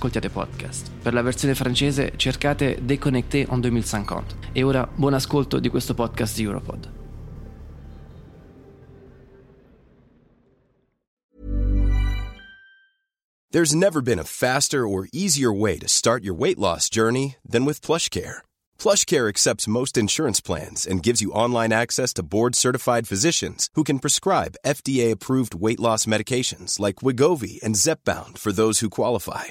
ascoltiate podcast. Per la versione francese cercate Déconnecté en 2050. E ora buon ascolto di questo podcast Europod. There's never been a faster or easier way to start your weight loss journey than with PlushCare. PlushCare accepts most insurance plans and gives you online access to board-certified physicians who can prescribe FDA-approved weight loss medications like Wigovi and Zepbound for those who qualify.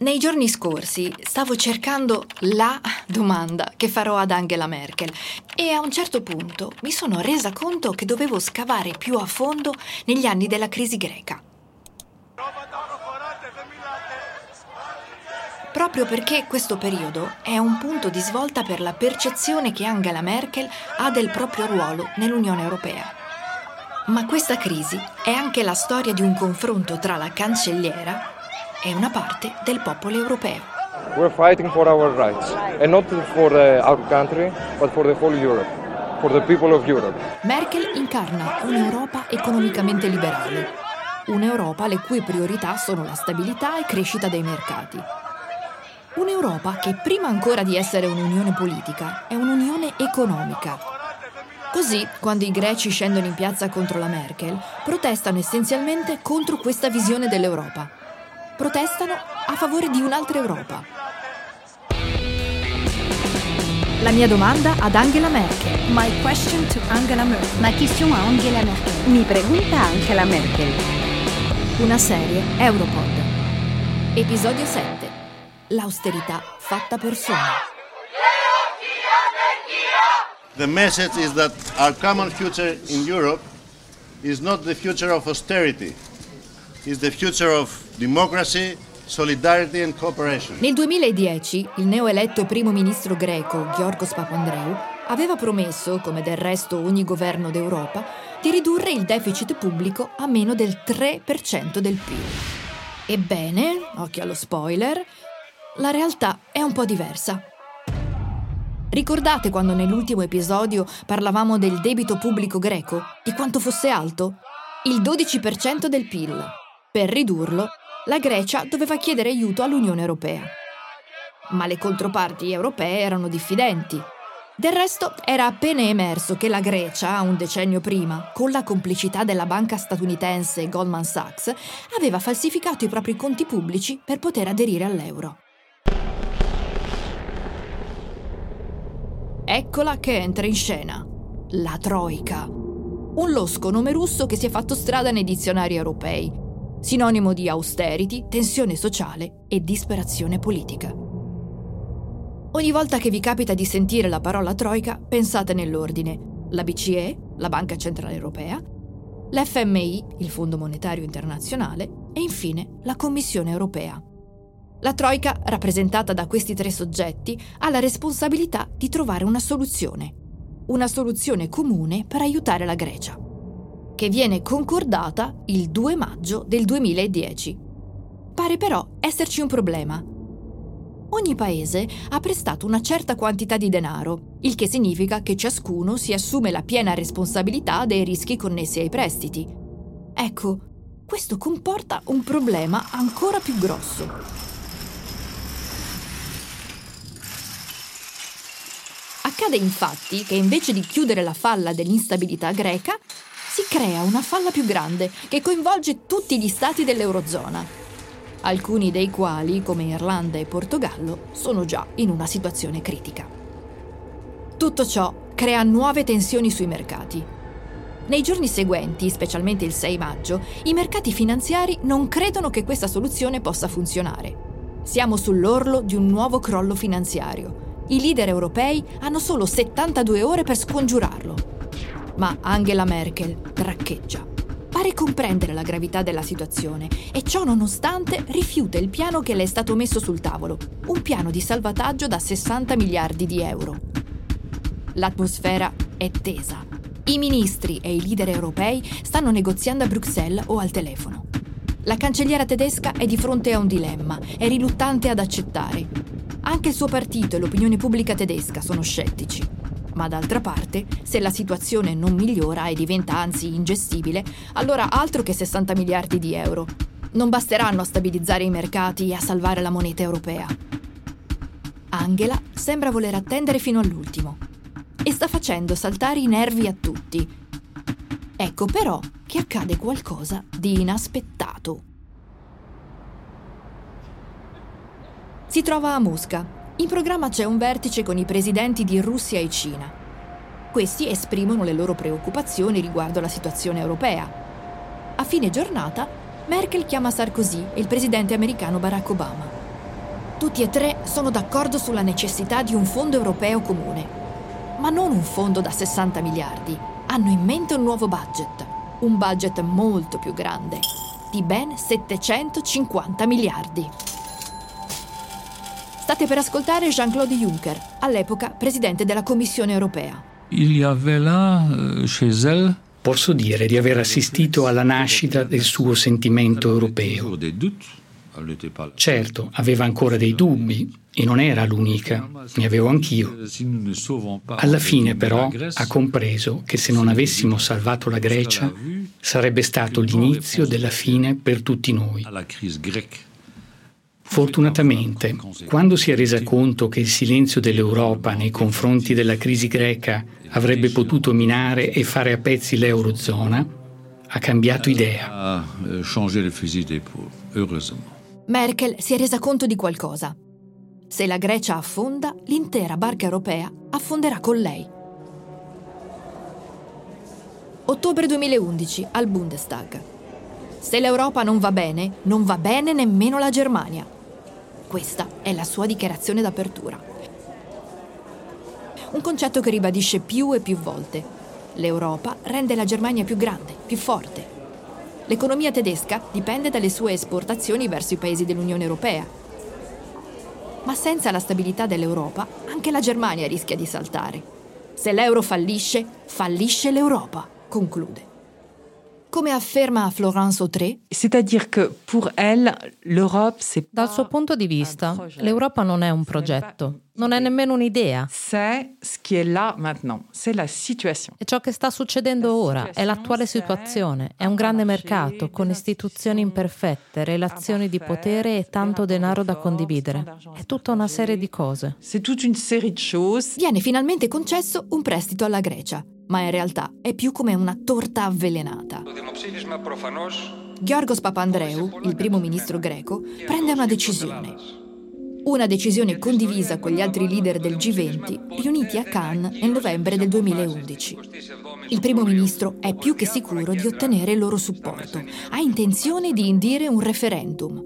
Nei giorni scorsi stavo cercando la domanda che farò ad Angela Merkel e a un certo punto mi sono resa conto che dovevo scavare più a fondo negli anni della crisi greca. Proprio perché questo periodo è un punto di svolta per la percezione che Angela Merkel ha del proprio ruolo nell'Unione Europea. Ma questa crisi è anche la storia di un confronto tra la cancelliera è una parte del popolo europeo. We're fighting for our rights and not for uh, our country, but for the whole Europe, for the people of Europe. Merkel incarna un'Europa economicamente liberale, un'Europa le cui priorità sono la stabilità e crescita dei mercati. Un'Europa che prima ancora di essere un'unione politica è un'unione economica. Così, quando i greci scendono in piazza contro la Merkel, protestano essenzialmente contro questa visione dell'Europa protestano a favore di un'altra Europa. La mia domanda ad Angela Merkel. My question to Angela Merkel. Ma question a Angela Merkel. Mi pregunta Angela Merkel. Una serie Europod. Episodio 7. L'austerità fatta persona. The message is that our common future in Europe is not the future of austerity, is the future of democracy, solidarity and cooperation. Nel 2010 il neoeletto primo ministro greco Giorgos Papandreou aveva promesso, come del resto ogni governo d'Europa, di ridurre il deficit pubblico a meno del 3% del PIL. Ebbene, occhio allo spoiler, la realtà è un po' diversa. Ricordate quando nell'ultimo episodio parlavamo del debito pubblico greco? Di quanto fosse alto? Il 12% del PIL. Per ridurlo, la Grecia doveva chiedere aiuto all'Unione Europea. Ma le controparti europee erano diffidenti. Del resto era appena emerso che la Grecia, un decennio prima, con la complicità della banca statunitense Goldman Sachs, aveva falsificato i propri conti pubblici per poter aderire all'euro. Eccola che entra in scena. La Troica. Un losco nome russo che si è fatto strada nei dizionari europei, sinonimo di austerity, tensione sociale e disperazione politica. Ogni volta che vi capita di sentire la parola Troica, pensate nell'ordine la BCE, la Banca Centrale Europea, l'FMI, il Fondo Monetario Internazionale e infine la Commissione Europea. La Troica, rappresentata da questi tre soggetti, ha la responsabilità di trovare una soluzione, una soluzione comune per aiutare la Grecia che viene concordata il 2 maggio del 2010. Pare però esserci un problema. Ogni paese ha prestato una certa quantità di denaro, il che significa che ciascuno si assume la piena responsabilità dei rischi connessi ai prestiti. Ecco, questo comporta un problema ancora più grosso. Accade infatti che invece di chiudere la falla dell'instabilità greca, si crea una falla più grande che coinvolge tutti gli stati dell'Eurozona, alcuni dei quali, come Irlanda e Portogallo, sono già in una situazione critica. Tutto ciò crea nuove tensioni sui mercati. Nei giorni seguenti, specialmente il 6 maggio, i mercati finanziari non credono che questa soluzione possa funzionare. Siamo sull'orlo di un nuovo crollo finanziario. I leader europei hanno solo 72 ore per scongiurarlo. Ma Angela Merkel traccheggia. Pare comprendere la gravità della situazione e ciò nonostante rifiuta il piano che le è stato messo sul tavolo, un piano di salvataggio da 60 miliardi di euro. L'atmosfera è tesa. I ministri e i leader europei stanno negoziando a Bruxelles o al telefono. La cancelliera tedesca è di fronte a un dilemma, è riluttante ad accettare. Anche il suo partito e l'opinione pubblica tedesca sono scettici. Ma d'altra parte, se la situazione non migliora e diventa anzi ingestibile, allora altro che 60 miliardi di euro. Non basteranno a stabilizzare i mercati e a salvare la moneta europea. Angela sembra voler attendere fino all'ultimo e sta facendo saltare i nervi a tutti. Ecco però che accade qualcosa di inaspettato. Si trova a Mosca. In programma c'è un vertice con i presidenti di Russia e Cina. Questi esprimono le loro preoccupazioni riguardo la situazione europea. A fine giornata, Merkel chiama Sarkozy e il presidente americano Barack Obama. Tutti e tre sono d'accordo sulla necessità di un fondo europeo comune, ma non un fondo da 60 miliardi. Hanno in mente un nuovo budget, un budget molto più grande, di ben 750 miliardi. State per ascoltare Jean-Claude Juncker, all'epoca presidente della Commissione europea. Il y avait là, euh, chez elle, Posso dire di aver assistito alla nascita del suo sentimento europeo. Certo, aveva ancora dei dubbi e non era l'unica, ne avevo anch'io. Alla fine però ha compreso che se non avessimo salvato la Grecia sarebbe stato l'inizio della fine per tutti noi. Fortunatamente, quando si è resa conto che il silenzio dell'Europa nei confronti della crisi greca avrebbe potuto minare e fare a pezzi l'Eurozona, ha cambiato idea. Heureusement. Merkel si è resa conto di qualcosa. Se la Grecia affonda, l'intera barca europea affonderà con lei. Ottobre 2011 al Bundestag. Se l'Europa non va bene, non va bene nemmeno la Germania. Questa è la sua dichiarazione d'apertura. Un concetto che ribadisce più e più volte. L'Europa rende la Germania più grande, più forte. L'economia tedesca dipende dalle sue esportazioni verso i paesi dell'Unione Europea. Ma senza la stabilità dell'Europa, anche la Germania rischia di saltare. Se l'euro fallisce, fallisce l'Europa, conclude. Come afferma Florence Autré, C'est-à-dire que pour elle, l'Europe, c'est Dal suo punto di vista, l'Europa non è un progetto, non è nemmeno un'idea. C'est ce qui est là maintenant, c'est la situation. È ciò che sta succedendo ora, è l'attuale situazione, è un grande mercato con istituzioni imperfette, relazioni di potere e tanto denaro da condividere. È tutta una serie di cose. C'est toute une série de choses. viene finalmente concesso un prestito alla Grecia, ma in realtà è più come una torta avvelenata. Giorgos Papandreou, il primo ministro greco, prende una decisione. Una decisione condivisa con gli altri leader del G20 riuniti a Cannes nel novembre del 2011. Il primo ministro è più che sicuro di ottenere il loro supporto. Ha intenzione di indire un referendum.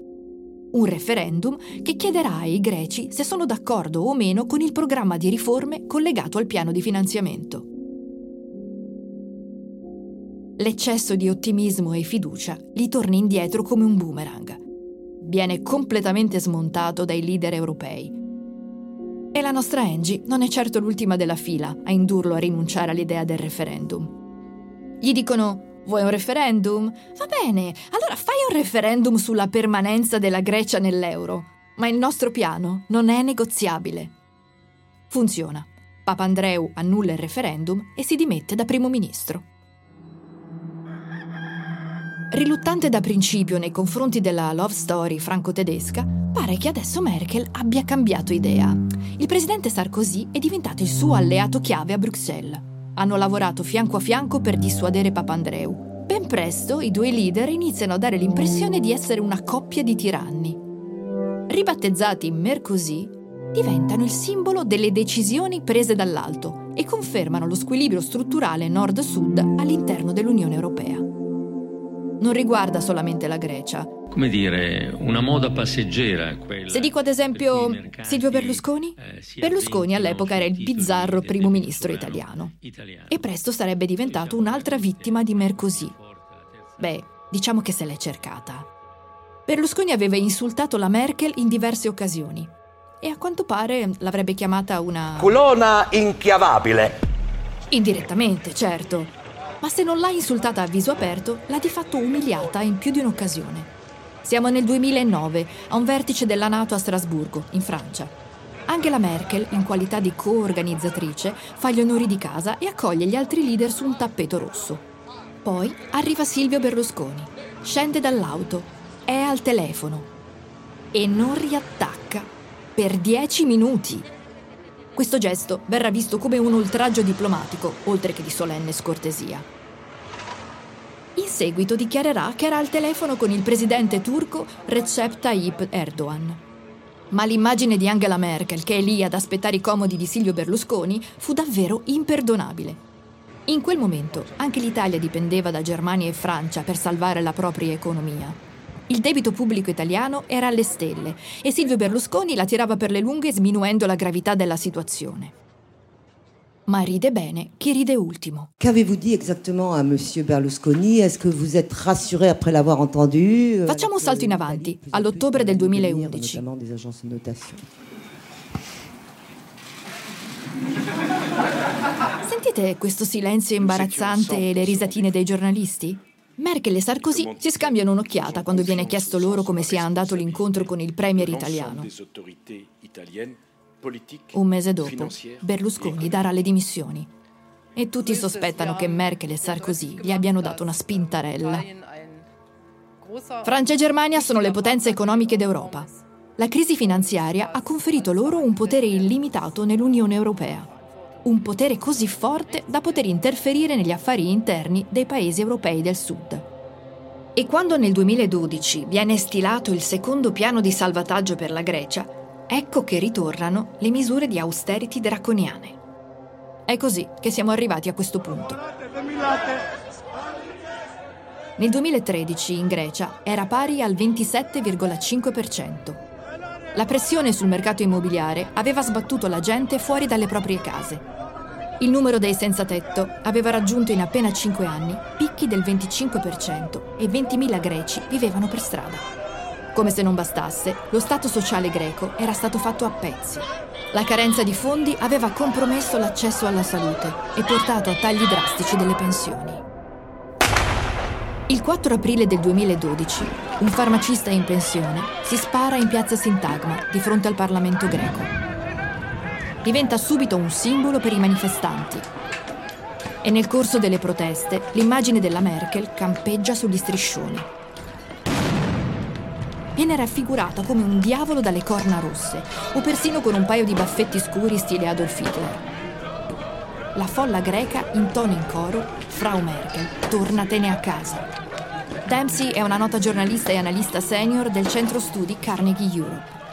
Un referendum che chiederà ai greci se sono d'accordo o meno con il programma di riforme collegato al piano di finanziamento. L'eccesso di ottimismo e fiducia gli torna indietro come un boomerang. Viene completamente smontato dai leader europei. E la nostra Angie non è certo l'ultima della fila a indurlo a rinunciare all'idea del referendum. Gli dicono: Vuoi un referendum? Va bene, allora fai un referendum sulla permanenza della Grecia nell'euro. Ma il nostro piano non è negoziabile. Funziona. Papandreou annulla il referendum e si dimette da primo ministro. Riluttante da principio nei confronti della love story franco-tedesca, pare che adesso Merkel abbia cambiato idea. Il presidente Sarkozy è diventato il suo alleato chiave a Bruxelles. Hanno lavorato fianco a fianco per dissuadere Papandreou. Ben presto i due leader iniziano a dare l'impressione di essere una coppia di tiranni. Ribattezzati Mercosì, diventano il simbolo delle decisioni prese dall'alto, e confermano lo squilibrio strutturale nord-sud all'interno dell'Unione Europea. Non riguarda solamente la Grecia. Come dire, una moda passeggera. Se dico ad esempio Silvio Berlusconi? Eh, Berlusconi all'epoca era il bizzarro primo ministro italiano e presto sarebbe diventato un'altra vittima di Mercosì. Beh, diciamo che se l'è cercata. Berlusconi aveva insultato la Merkel in diverse occasioni e a quanto pare l'avrebbe chiamata una... Culona inchiavabile. Indirettamente, certo. Ma se non l'ha insultata a viso aperto, l'ha di fatto umiliata in più di un'occasione. Siamo nel 2009, a un vertice della Nato a Strasburgo, in Francia. Angela Merkel, in qualità di co-organizzatrice, fa gli onori di casa e accoglie gli altri leader su un tappeto rosso. Poi arriva Silvio Berlusconi, scende dall'auto, è al telefono e non riattacca per dieci minuti. Questo gesto verrà visto come un oltraggio diplomatico, oltre che di solenne scortesia. In seguito dichiarerà che era al telefono con il presidente turco Recep Tayyip Erdogan. Ma l'immagine di Angela Merkel, che è lì ad aspettare i comodi di Silvio Berlusconi, fu davvero imperdonabile. In quel momento anche l'Italia dipendeva da Germania e Francia per salvare la propria economia. Il debito pubblico italiano era alle stelle e Silvio Berlusconi la tirava per le lunghe sminuendo la gravità della situazione. Ma ride bene chi ride ultimo. Qu'avez-vous dit exactement à monsieur Berlusconi Est-ce que vous êtes rassuré après l'avoir entendu Facciamo un salto in avanti, all'ottobre del 2011. Notamment des agences de notation. Sentite questo silenzio imbarazzante e le risatine dei giornalisti? Merkel e Sarkozy si scambiano un'occhiata quando viene chiesto loro come sia andato l'incontro con il premier italiano. Un mese dopo, Berlusconi darà le dimissioni. E tutti sospettano che Merkel e Sarkozy gli abbiano dato una spintarella. Francia e Germania sono le potenze economiche d'Europa. La crisi finanziaria ha conferito loro un potere illimitato nell'Unione Europea. Un potere così forte da poter interferire negli affari interni dei paesi europei del Sud. E quando nel 2012 viene stilato il secondo piano di salvataggio per la Grecia, ecco che ritornano le misure di austerity draconiane. È così che siamo arrivati a questo punto. Nel 2013 in Grecia era pari al 27,5%. La pressione sul mercato immobiliare aveva sbattuto la gente fuori dalle proprie case. Il numero dei senza tetto aveva raggiunto in appena 5 anni picchi del 25% e 20.000 greci vivevano per strada. Come se non bastasse, lo Stato sociale greco era stato fatto a pezzi. La carenza di fondi aveva compromesso l'accesso alla salute e portato a tagli drastici delle pensioni. Il 4 aprile del 2012, un farmacista in pensione si spara in piazza Sintagma di fronte al Parlamento greco. Diventa subito un simbolo per i manifestanti. E nel corso delle proteste l'immagine della Merkel campeggia sugli striscioni. Viene raffigurata come un diavolo dalle corna rosse o persino con un paio di baffetti scuri stile Adolf Hitler. La folla greca intona in coro Frau Merkel, tornatene a casa. Dempsey è una nota giornalista e analista senior del centro studi Carnegie Europe.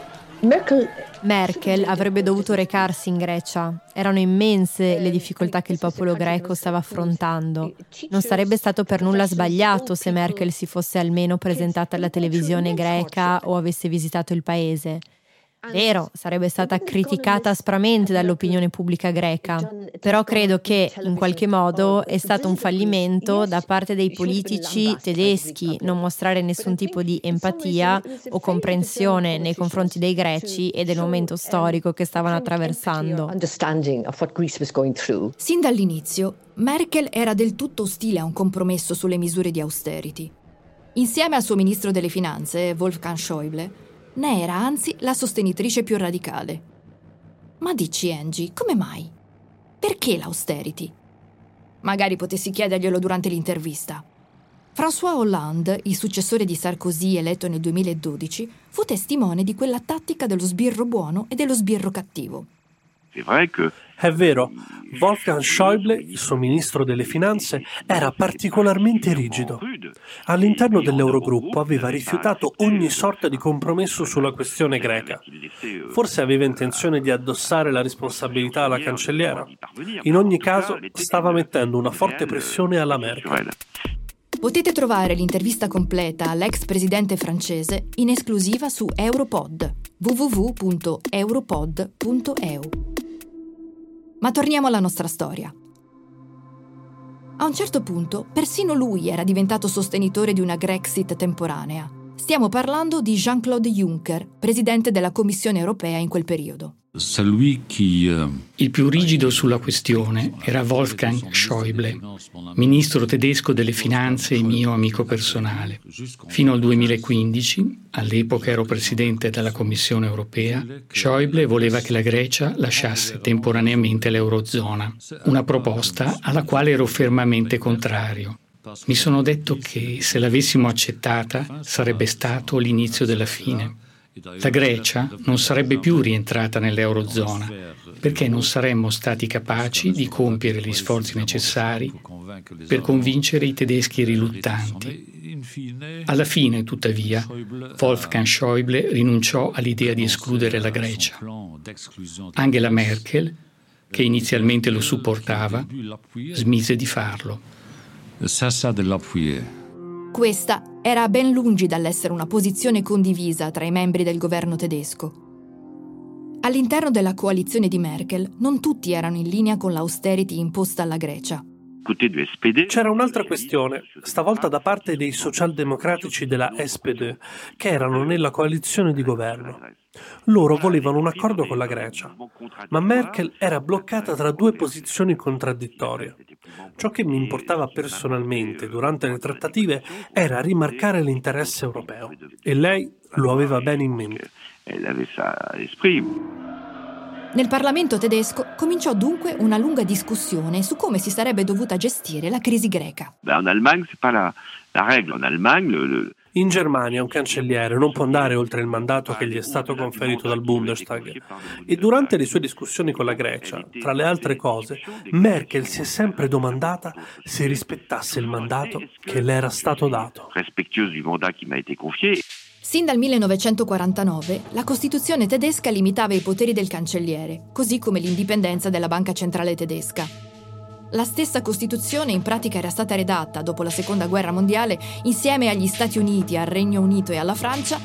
Merkel, Merkel avrebbe dovuto recarsi in Grecia. Erano immense le difficoltà che il popolo greco stava affrontando. Non sarebbe stato per nulla sbagliato se Merkel si fosse almeno presentata alla televisione greca o avesse visitato il paese. Vero, sarebbe stata criticata aspramente dall'opinione pubblica greca, però credo che in qualche modo è stato un fallimento da parte dei politici tedeschi non mostrare nessun tipo di empatia o comprensione nei confronti dei greci e del momento storico che stavano attraversando. Sin dall'inizio, Merkel era del tutto ostile a un compromesso sulle misure di austerity. Insieme al suo ministro delle finanze, Wolfgang Schäuble, ne era anzi la sostenitrice più radicale. Ma dici Angie, come mai? Perché l'austerity? Magari potessi chiederglielo durante l'intervista. François Hollande, il successore di Sarkozy eletto nel 2012, fu testimone di quella tattica dello sbirro buono e dello sbirro cattivo. È vero, Wolfgang Schäuble, il suo ministro delle finanze, era particolarmente rigido. All'interno dell'Eurogruppo aveva rifiutato ogni sorta di compromesso sulla questione greca. Forse aveva intenzione di addossare la responsabilità alla cancelliera. In ogni caso, stava mettendo una forte pressione alla Merkel. Potete trovare l'intervista completa all'ex presidente francese in esclusiva su Europod www.europod.eu. Ma torniamo alla nostra storia. A un certo punto, persino lui era diventato sostenitore di una Grexit temporanea. Stiamo parlando di Jean-Claude Juncker, presidente della Commissione europea in quel periodo. Euh, Il più rigido sulla questione era Wolfgang Schäuble, ministro tedesco delle finanze e mio amico personale. Fino al 2015, all'epoca ero presidente della Commissione europea, Schäuble voleva che la Grecia lasciasse temporaneamente l'Eurozona, una proposta alla quale ero fermamente contrario. Mi sono detto che se l'avessimo accettata sarebbe stato l'inizio della fine. La Grecia non sarebbe più rientrata nell'Eurozona perché non saremmo stati capaci di compiere gli sforzi necessari per convincere i tedeschi riluttanti. Alla fine, tuttavia, Wolfgang Schäuble rinunciò all'idea di escludere la Grecia. Angela Merkel, che inizialmente lo supportava, smise di farlo. Cessa de l'appuyer. Questa era ben lungi dall'essere una posizione condivisa tra i membri del governo tedesco. All'interno della coalizione di Merkel non tutti erano in linea con l'austerity imposta alla Grecia. C'era un'altra questione, stavolta da parte dei socialdemocratici della SPD, che erano nella coalizione di governo. Loro volevano un accordo con la Grecia, ma Merkel era bloccata tra due posizioni contraddittorie. Ciò che mi importava personalmente durante le trattative era rimarcare l'interesse europeo e lei lo aveva bene in mente. Nel Parlamento tedesco cominciò dunque una lunga discussione su come si sarebbe dovuta gestire la crisi greca. In Germania un cancelliere non può andare oltre il mandato che gli è stato conferito dal Bundestag e durante le sue discussioni con la Grecia, tra le altre cose, Merkel si è sempre domandata se rispettasse il mandato che le era stato dato. Sin dal 1949 la Costituzione tedesca limitava i poteri del cancelliere, così come l'indipendenza della Banca Centrale tedesca. La stessa Costituzione in pratica era stata redatta dopo la Seconda Guerra Mondiale insieme agli Stati Uniti, al Regno Unito e alla Francia,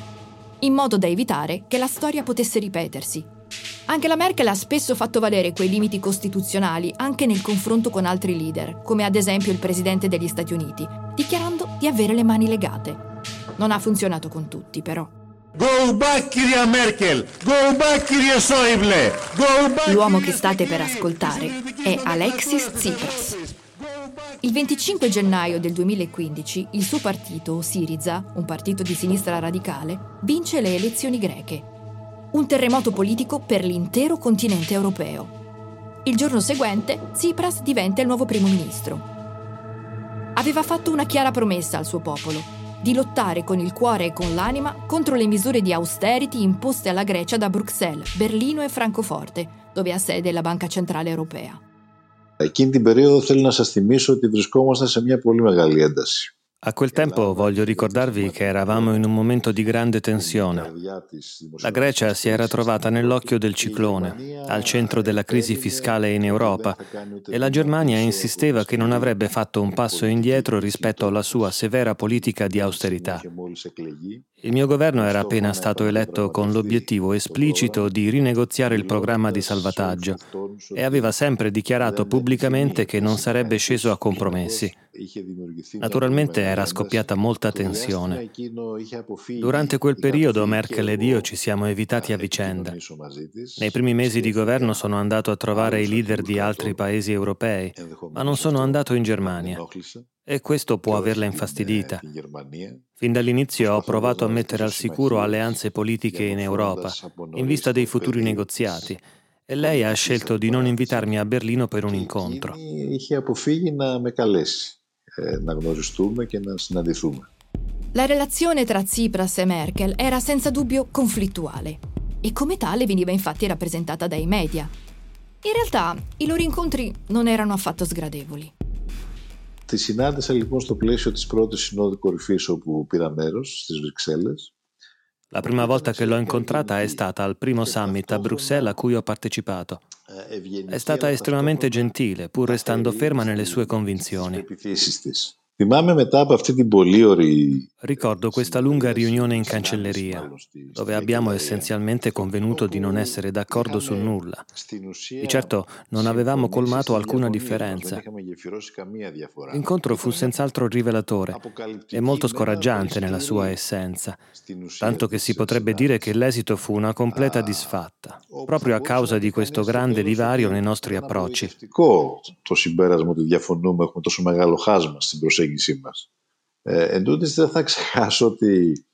in modo da evitare che la storia potesse ripetersi. Anche la Merkel ha spesso fatto valere quei limiti costituzionali anche nel confronto con altri leader, come ad esempio il Presidente degli Stati Uniti, dichiarando di avere le mani legate. Non ha funzionato con tutti, però. Go back, Kiria Merkel! Go back, Kiria Schäuble! Go back! L'uomo che state per ascoltare è Alexis Tsipras. Il 25 gennaio del 2015 il suo partito, Syriza, un partito di sinistra radicale, vince le elezioni greche. Un terremoto politico per l'intero continente europeo. Il giorno seguente Tsipras diventa il nuovo primo ministro. Aveva fatto una chiara promessa al suo popolo, di lottare con il cuore e con l'anima contro le misure di austerity imposte alla Grecia da Bruxelles, Berlino e Francoforte, dove ha sede la Banca Centrale Europea. Εκείνη την περίοδο θέλω να σας θυμίσω ότι βρισκόμασταν σε μια πολύ μεγάλη ένταση. A quel tempo voglio ricordarvi che eravamo in un momento di grande tensione. La Grecia si era trovata nell'occhio del ciclone, al centro della crisi fiscale in Europa, e la Germania insisteva che non avrebbe fatto un passo indietro rispetto alla sua severa politica di austerità. Il mio governo era appena stato eletto con l'obiettivo esplicito di rinegoziare il programma di salvataggio e aveva sempre dichiarato pubblicamente che non sarebbe sceso a compromessi. Naturalmente era scoppiata molta tensione. Durante quel periodo Merkel ed io ci siamo evitati a vicenda. Nei primi mesi di governo sono andato a trovare i leader di altri paesi europei, ma non sono andato in Germania. E questo può averla infastidita. Fin dall'inizio ho provato a mettere al sicuro alleanze politiche in Europa, in vista dei futuri negoziati, e lei ha scelto di non invitarmi a Berlino per un incontro. Είχε αποφύγει να με καλέσει, ε, να γνωριστούμε και να συναντηθούμε. La relazione tra Tsipras e Merkel era senza dubbio conflittuale e come tale veniva infatti rappresentata dai media. In realtà i loro incontri non erano affatto sgradevoli. Τη συνάντησα λοιπόν στο πλαίσιο της πρώτης συνόδου κορυφής όπου πήρα μέρος στις Βρυξέλλες. la prima volta che l'ho incontrata è stata al primo summit a Bruxelles a cui ho partecipato. È stata estremamente gentile, pur restando ferma nelle sue convinzioni. Ricordo questa lunga riunione in cancelleria, dove abbiamo essenzialmente convenuto di non essere d'accordo su nulla. Di certo non avevamo colmato alcuna differenza. L'incontro fu senz'altro rivelatore e molto scoraggiante nella sua essenza, tanto che si potrebbe dire che l'esito fu una completa disfatta proprio a causa di questo grande divario nei nostri approcci. Το συμπέρασμα ότι διαφωνούμε, έχουμε τόσο μεγάλο χάσμα στην προσέγγιση προσέγγιση μας. Ε, εν τούτης, δεν θα ξεχάσω ότι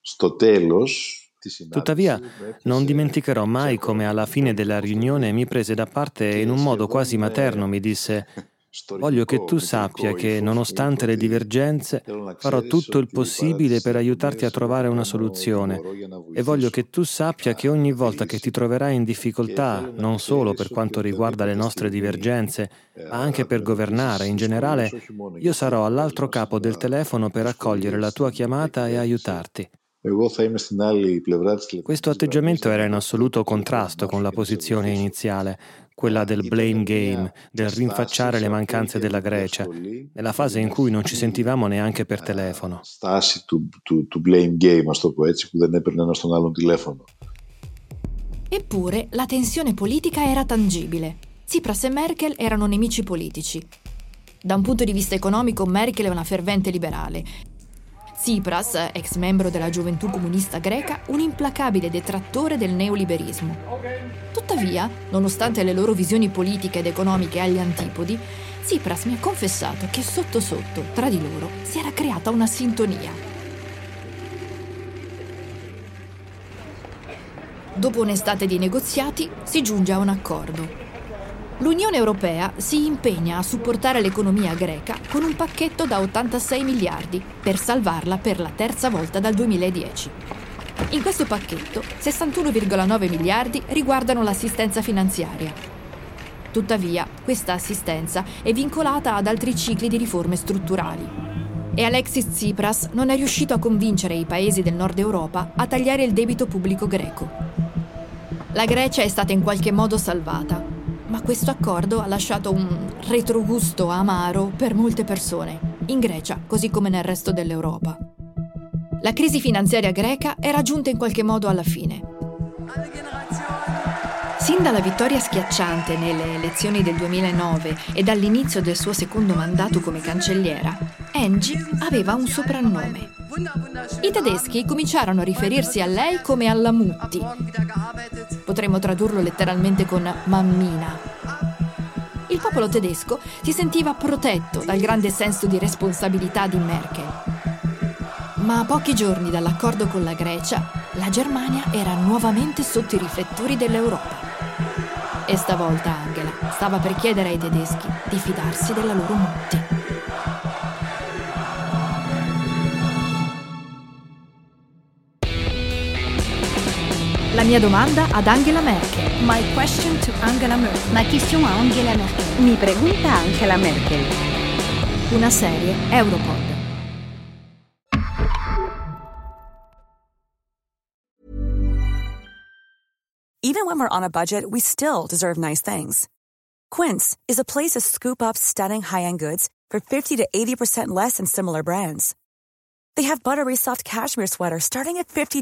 στο τέλος Tuttavia, non dimenticherò mai come alla fine della riunione mi prese da parte e in un modo quasi materno mi disse Voglio che tu sappia che, nonostante le divergenze, farò tutto il possibile per aiutarti a trovare una soluzione. e voglio che tu sappia che ogni volta che ti troverai in difficoltà, non solo per quanto riguarda le nostre divergenze, ma anche per governare in generale, io sarò all'altro capo del telefono per accogliere la tua chiamata e aiutarti. Questo atteggiamento era in assoluto contrasto con la posizione iniziale, quella del blame game, del rinfacciare le mancanze della Grecia, nella fase in cui non ci sentivamo neanche per telefono. Stasi to, to, to blame game, a sto po' έτσι, που δεν έπαιρνε ένα στον άλλον telefono. Eppure la tensione politica era tangibile. Tsipras e Merkel erano nemici politici. Da un punto di vista economico Merkel è una fervente liberale Tsipras, ex membro della gioventù comunista greca, un implacabile detrattore del neoliberismo. Tuttavia, nonostante le loro visioni politiche ed economiche agli antipodi, Tsipras mi ha confessato che sotto sotto, tra di loro, si era creata una sintonia. Dopo un'estate di negoziati, si giunge a un accordo L'Unione Europea si impegna a supportare l'economia greca con un pacchetto da 86 miliardi per salvarla per la terza volta dal 2010. In questo pacchetto 61,9 miliardi riguardano l'assistenza finanziaria. Tuttavia, questa assistenza è vincolata ad altri cicli di riforme strutturali. E Alexis Tsipras non è riuscito a convincere i paesi del nord Europa a tagliare il debito pubblico greco. La Grecia è stata in qualche modo salvata, ma questo accordo ha lasciato un retrogusto amaro per molte persone, in Grecia così come nel resto dell'Europa. La crisi finanziaria greca era giunta in qualche modo alla fine. Sin dalla vittoria schiacciante nelle elezioni del 2009 e dall'inizio del suo secondo mandato come cancelliera, Angie aveva un soprannome. I tedeschi cominciarono a riferirsi a lei come alla Mutti, Potremmo tradurlo letteralmente con mammina. Il popolo tedesco si sentiva protetto dal grande senso di responsabilità di Merkel. Ma a pochi giorni dall'accordo con la Grecia, la Germania era nuovamente sotto i riflettori dell'Europa. E stavolta Angela stava per chiedere ai tedeschi di fidarsi della loro Mutti. La mia domanda ad Angela Merkel. My question to Angela Merkel. Ma question a Angela Merkel. Mi pregunta Angela Merkel. Una serie Europod. Even when we're on a budget, we still deserve nice things. Quince is a place to scoop up stunning high-end goods for 50 to 80% less than similar brands. They have buttery soft cashmere sweaters starting at $50